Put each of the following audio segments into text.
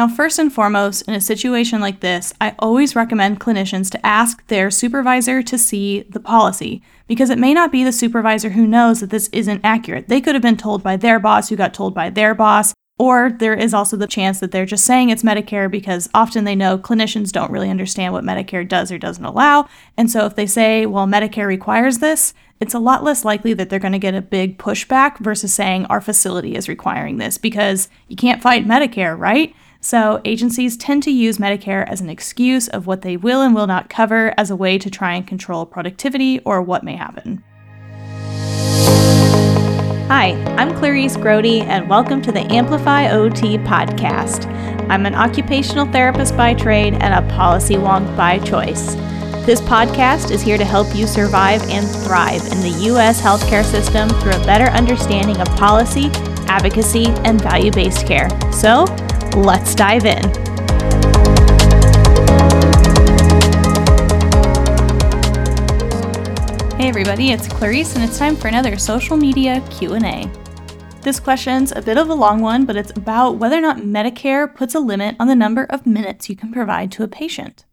Now, first and foremost, in a situation like this, I always recommend clinicians to ask their supervisor to see the policy because it may not be the supervisor who knows that this isn't accurate. They could have been told by their boss, who got told by their boss, or there is also the chance that they're just saying it's Medicare because often they know clinicians don't really understand what Medicare does or doesn't allow. And so if they say, well, Medicare requires this, it's a lot less likely that they're going to get a big pushback versus saying our facility is requiring this because you can't fight Medicare, right? So, agencies tend to use Medicare as an excuse of what they will and will not cover as a way to try and control productivity or what may happen. Hi, I'm Clarice Grote, and welcome to the Amplify OT podcast. I'm an occupational therapist by trade and a policy wonk by choice. This podcast is here to help you survive and thrive in the U.S. healthcare system through a better understanding of policy, advocacy, and value based care. So, Let's dive in. Hey everybody, it's Clarice and it's time for another social media Q&A. This question's a bit of a long one, but it's about whether or not Medicare puts a limit on the number of minutes you can provide to a patient.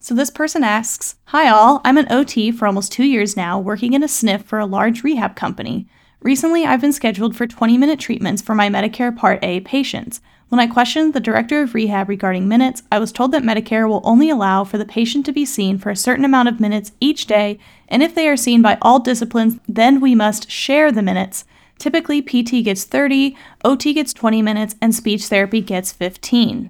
So this person asks, "Hi all, I'm an OT for almost 2 years now, working in a SNF for a large rehab company. Recently, I've been scheduled for 20-minute treatments for my Medicare Part A patients." When I questioned the director of rehab regarding minutes, I was told that Medicare will only allow for the patient to be seen for a certain amount of minutes each day, and if they are seen by all disciplines, then we must share the minutes. Typically, PT gets 30, OT gets 20 minutes, and speech therapy gets 15.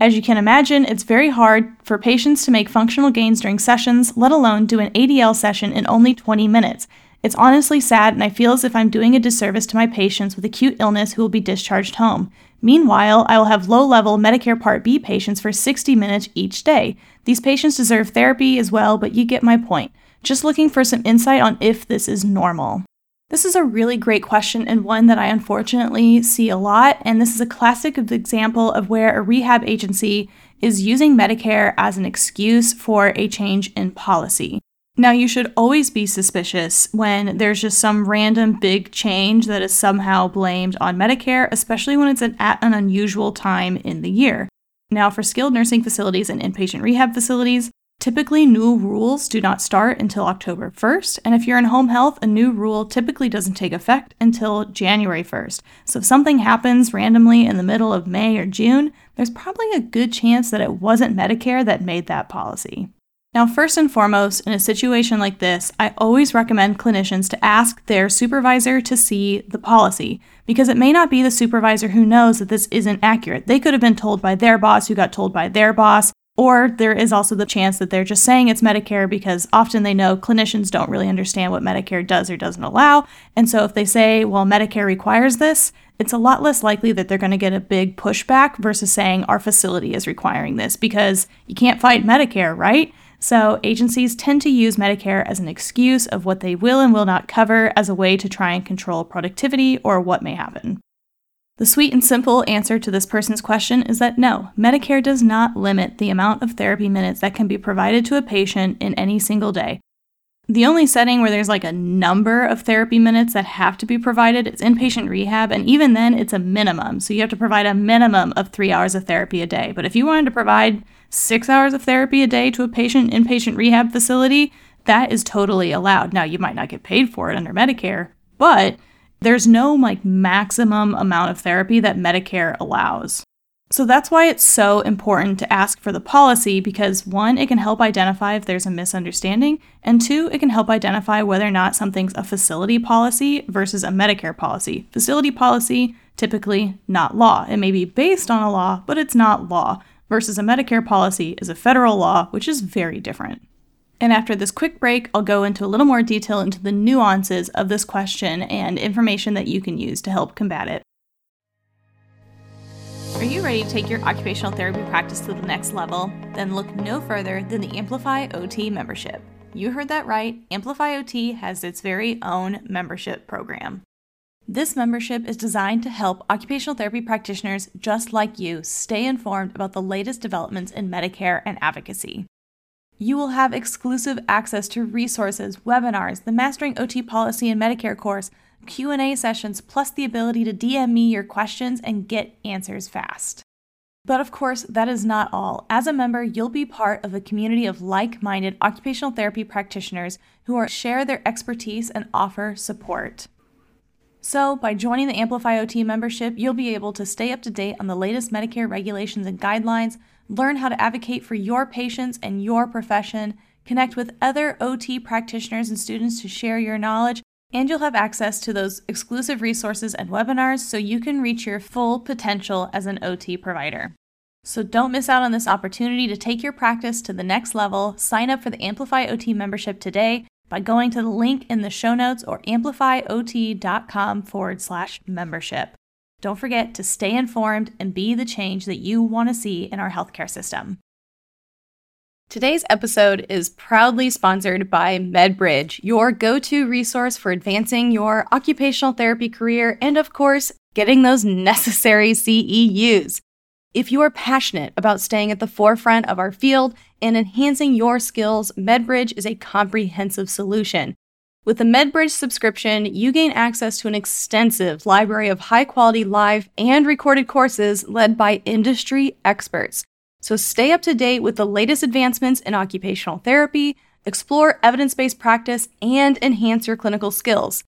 As you can imagine, it's very hard for patients to make functional gains during sessions, let alone do an ADL session in only 20 minutes. It's honestly sad, and I feel as if I'm doing a disservice to my patients with acute illness who will be discharged home. Meanwhile, I will have low level Medicare Part B patients for 60 minutes each day. These patients deserve therapy as well, but you get my point. Just looking for some insight on if this is normal. This is a really great question and one that I unfortunately see a lot, and this is a classic example of where a rehab agency is using Medicare as an excuse for a change in policy. Now, you should always be suspicious when there's just some random big change that is somehow blamed on Medicare, especially when it's an, at an unusual time in the year. Now, for skilled nursing facilities and inpatient rehab facilities, typically new rules do not start until October 1st, and if you're in home health, a new rule typically doesn't take effect until January 1st. So if something happens randomly in the middle of May or June, there's probably a good chance that it wasn't Medicare that made that policy. Now, first and foremost, in a situation like this, I always recommend clinicians to ask their supervisor to see the policy because it may not be the supervisor who knows that this isn't accurate. They could have been told by their boss, who got told by their boss, or there is also the chance that they're just saying it's Medicare because often they know clinicians don't really understand what Medicare does or doesn't allow. And so if they say, well, Medicare requires this, it's a lot less likely that they're going to get a big pushback versus saying our facility is requiring this because you can't fight Medicare, right? So, agencies tend to use Medicare as an excuse of what they will and will not cover as a way to try and control productivity or what may happen. The sweet and simple answer to this person's question is that no, Medicare does not limit the amount of therapy minutes that can be provided to a patient in any single day. The only setting where there's like a number of therapy minutes that have to be provided is inpatient rehab, and even then it's a minimum. So you have to provide a minimum of three hours of therapy a day. But if you wanted to provide six hours of therapy a day to a patient inpatient rehab facility, that is totally allowed. Now, you might not get paid for it under Medicare, but there's no like maximum amount of therapy that Medicare allows. So that's why it's so important to ask for the policy because one, it can help identify if there's a misunderstanding, and two, it can help identify whether or not something's a facility policy versus a Medicare policy. Facility policy, typically not law. It may be based on a law, but it's not law versus a Medicare policy is a federal law, which is very different. And after this quick break, I'll go into a little more detail into the nuances of this question and information that you can use to help combat it. Are you ready to take your occupational therapy practice to the next level? Then look no further than the Amplify OT membership. You heard that right. Amplify OT has its very own membership program. This membership is designed to help occupational therapy practitioners just like you stay informed about the latest developments in Medicare and advocacy. You will have exclusive access to resources, webinars, the Mastering OT Policy and Medicare course, Q&A sessions, plus the ability to DM me your questions and get answers fast. But of course, that is not all. As a member, you'll be part of a community of like minded occupational therapy practitioners who are, share their expertise and offer support. So, by joining the Amplify OT membership, you'll be able to stay up to date on the latest Medicare regulations and guidelines, learn how to advocate for your patients and your profession, connect with other OT practitioners and students to share your knowledge, and you'll have access to those exclusive resources and webinars so you can reach your full potential as an OT provider. So don't miss out on this opportunity to take your practice to the next level. Sign up for the Amplify OT membership today by going to the link in the show notes or amplifyot.com forward slash membership. Don't forget to stay informed and be the change that you want to see in our healthcare system. Today's episode is proudly sponsored by MedBridge, your go to resource for advancing your occupational therapy career and, of course, getting those necessary CEUs. If you are passionate about staying at the forefront of our field and enhancing your skills, MedBridge is a comprehensive solution. With the MedBridge subscription, you gain access to an extensive library of high quality live and recorded courses led by industry experts so stay up to date with the latest advancements in occupational therapy, explore evidence based practice, and enhance your clinical skills.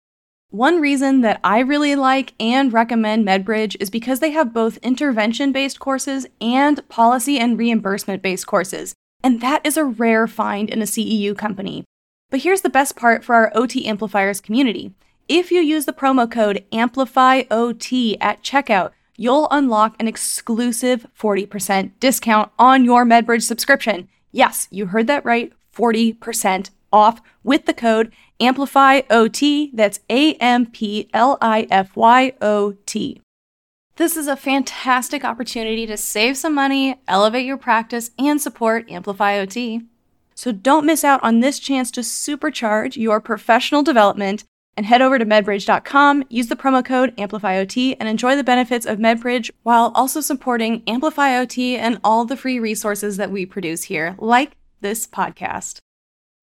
One reason that I really like and recommend MedBridge is because they have both intervention based courses and policy and reimbursement based courses, and that is a rare find in a CEU company. But here's the best part for our OT Amplifiers community. If you use the promo code AMPLIFYOT at checkout, you'll unlock an exclusive 40% discount on your MedBridge subscription. Yes, you heard that right 40% off with the code AMPLIFYOT. That's A M P L I F Y O T. This is a fantastic opportunity to save some money, elevate your practice, and support Amplify OT. So don't miss out on this chance to supercharge your professional development and head over to medbridge.com, use the promo code AmplifyOT, and enjoy the benefits of MedBridge while also supporting AmplifyOT and all the free resources that we produce here, like this podcast.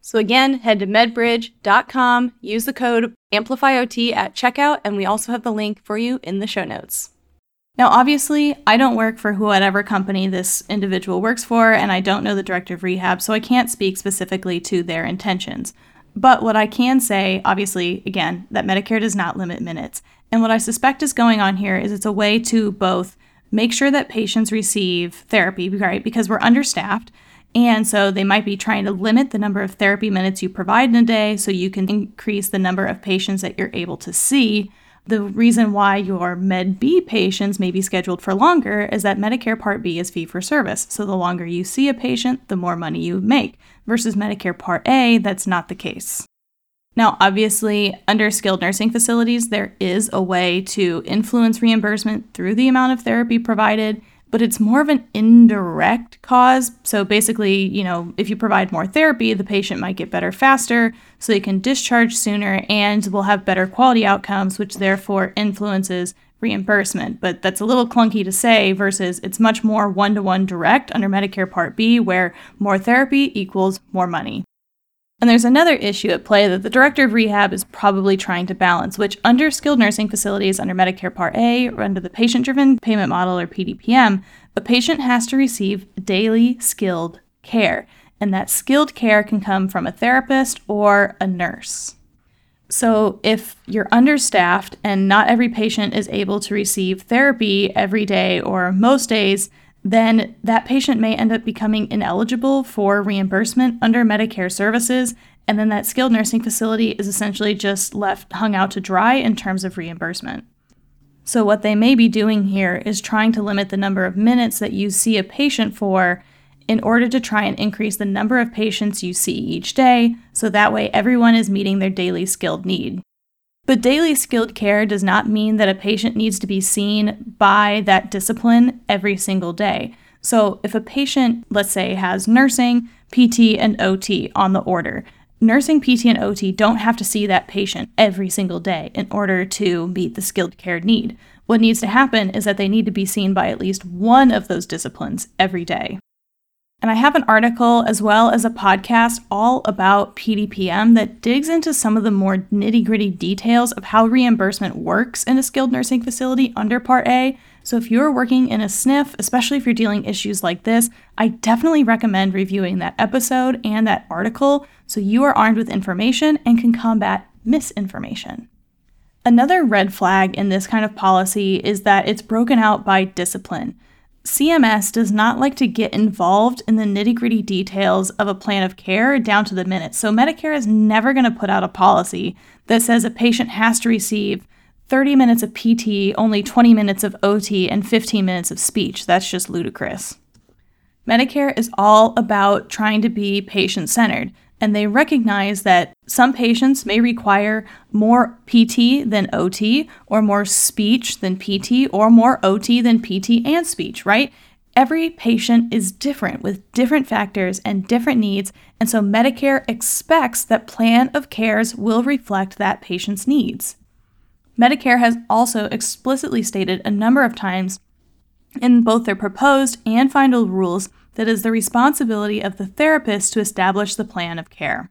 So again, head to medbridge.com, use the code AmplifyOT at checkout, and we also have the link for you in the show notes. Now, obviously, I don't work for whatever company this individual works for, and I don't know the director of rehab, so I can't speak specifically to their intentions. But what I can say, obviously, again, that Medicare does not limit minutes. And what I suspect is going on here is it's a way to both make sure that patients receive therapy, right? Because we're understaffed. And so they might be trying to limit the number of therapy minutes you provide in a day so you can increase the number of patients that you're able to see. The reason why your Med B patients may be scheduled for longer is that Medicare Part B is fee for service. So the longer you see a patient, the more money you make versus Medicare Part A, that's not the case. Now, obviously, under skilled nursing facilities, there is a way to influence reimbursement through the amount of therapy provided, but it's more of an indirect cause. So basically, you know, if you provide more therapy, the patient might get better faster, so they can discharge sooner and will have better quality outcomes, which therefore influences reimbursement. But that's a little clunky to say versus it's much more one to one direct under Medicare Part B, where more therapy equals more money. And there's another issue at play that the director of rehab is probably trying to balance, which under skilled nursing facilities under Medicare Part A or under the patient driven payment model or PDPM, a patient has to receive daily skilled care. And that skilled care can come from a therapist or a nurse. So, if you're understaffed and not every patient is able to receive therapy every day or most days, then that patient may end up becoming ineligible for reimbursement under Medicare services. And then that skilled nursing facility is essentially just left hung out to dry in terms of reimbursement. So, what they may be doing here is trying to limit the number of minutes that you see a patient for in order to try and increase the number of patients you see each day, so that way everyone is meeting their daily skilled need. But daily skilled care does not mean that a patient needs to be seen by that discipline every single day. So, if a patient, let's say, has nursing, PT, and OT on the order, nursing, PT, and OT don't have to see that patient every single day in order to meet the skilled care need. What needs to happen is that they need to be seen by at least one of those disciplines every day. And I have an article as well as a podcast all about PDPM that digs into some of the more nitty gritty details of how reimbursement works in a skilled nursing facility under Part A. So if you're working in a SNF, especially if you're dealing issues like this, I definitely recommend reviewing that episode and that article so you are armed with information and can combat misinformation. Another red flag in this kind of policy is that it's broken out by discipline. CMS does not like to get involved in the nitty gritty details of a plan of care down to the minute. So, Medicare is never going to put out a policy that says a patient has to receive 30 minutes of PT, only 20 minutes of OT, and 15 minutes of speech. That's just ludicrous. Medicare is all about trying to be patient centered and they recognize that some patients may require more PT than OT, or more speech than PT, or more OT than PT and speech, right? Every patient is different with different factors and different needs, and so Medicare expects that plan of cares will reflect that patient's needs. Medicare has also explicitly stated a number of times in both their proposed and final rules that is the responsibility of the therapist to establish the plan of care.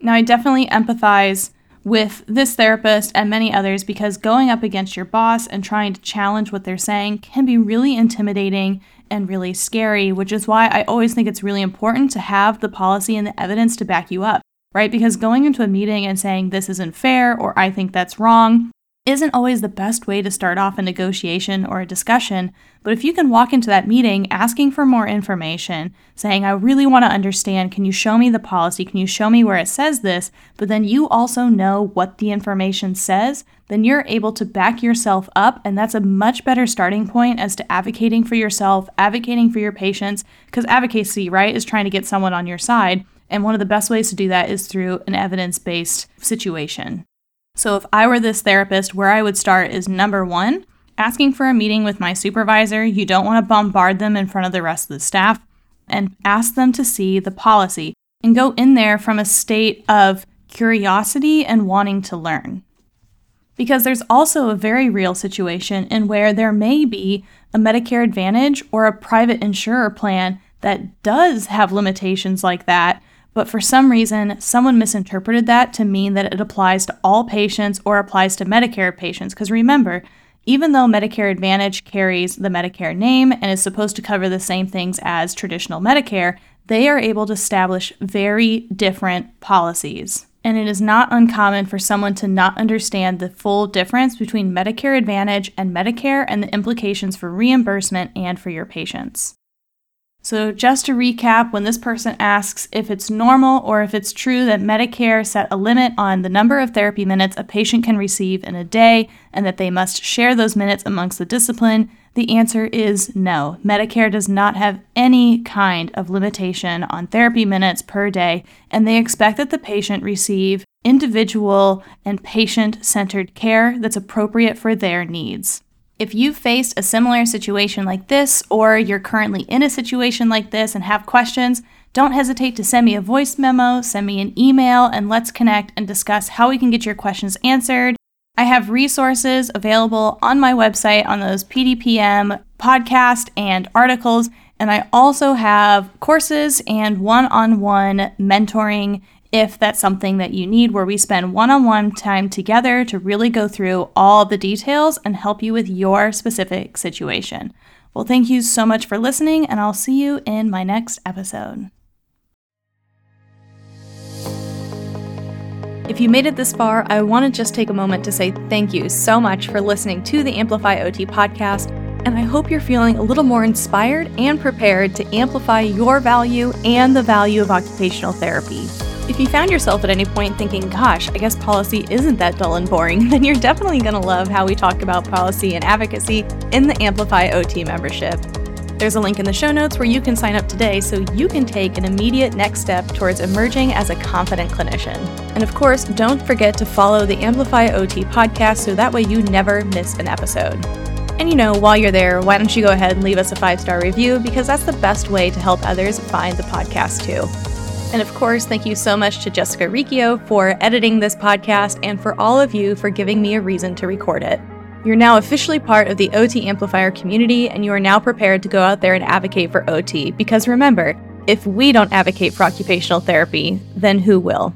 Now, I definitely empathize with this therapist and many others because going up against your boss and trying to challenge what they're saying can be really intimidating and really scary, which is why I always think it's really important to have the policy and the evidence to back you up, right? Because going into a meeting and saying this isn't fair or I think that's wrong isn't always the best way to start off a negotiation or a discussion, but if you can walk into that meeting asking for more information, saying, I really want to understand, can you show me the policy? Can you show me where it says this? But then you also know what the information says, then you're able to back yourself up, and that's a much better starting point as to advocating for yourself, advocating for your patients, because advocacy, right, is trying to get someone on your side. And one of the best ways to do that is through an evidence based situation. So, if I were this therapist, where I would start is number one, asking for a meeting with my supervisor. You don't want to bombard them in front of the rest of the staff and ask them to see the policy and go in there from a state of curiosity and wanting to learn. Because there's also a very real situation in where there may be a Medicare Advantage or a private insurer plan that does have limitations like that but for some reason, someone misinterpreted that to mean that it applies to all patients or applies to Medicare patients. Because remember, even though Medicare Advantage carries the Medicare name and is supposed to cover the same things as traditional Medicare, they are able to establish very different policies. And it is not uncommon for someone to not understand the full difference between Medicare Advantage and Medicare and the implications for reimbursement and for your patients. So, just to recap, when this person asks if it's normal or if it's true that Medicare set a limit on the number of therapy minutes a patient can receive in a day and that they must share those minutes amongst the discipline, the answer is no. Medicare does not have any kind of limitation on therapy minutes per day, and they expect that the patient receive individual and patient centered care that's appropriate for their needs. If you've faced a similar situation like this, or you're currently in a situation like this and have questions, don't hesitate to send me a voice memo, send me an email, and let's connect and discuss how we can get your questions answered. I have resources available on my website on those PDPM podcast and articles, and I also have courses and one on one mentoring if that's something that you need, where we spend one on one time together to really go through all the details and help you with your specific situation. Well, thank you so much for listening, and I'll see you in my next episode. If you made it this far, I want to just take a moment to say thank you so much for listening to the Amplify OT podcast, and I hope you're feeling a little more inspired and prepared to amplify your value and the value of occupational therapy. If you found yourself at any point thinking, gosh, I guess policy isn't that dull and boring, then you're definitely going to love how we talk about policy and advocacy in the Amplify OT membership. There's a link in the show notes where you can sign up today so you can take an immediate next step towards emerging as a confident clinician. And of course, don't forget to follow the Amplify OT podcast so that way you never miss an episode. And you know, while you're there, why don't you go ahead and leave us a five star review because that's the best way to help others find the podcast too. And of course, thank you so much to Jessica Riccio for editing this podcast and for all of you for giving me a reason to record it. You're now officially part of the OT Amplifier community, and you are now prepared to go out there and advocate for OT. Because remember, if we don't advocate for occupational therapy, then who will?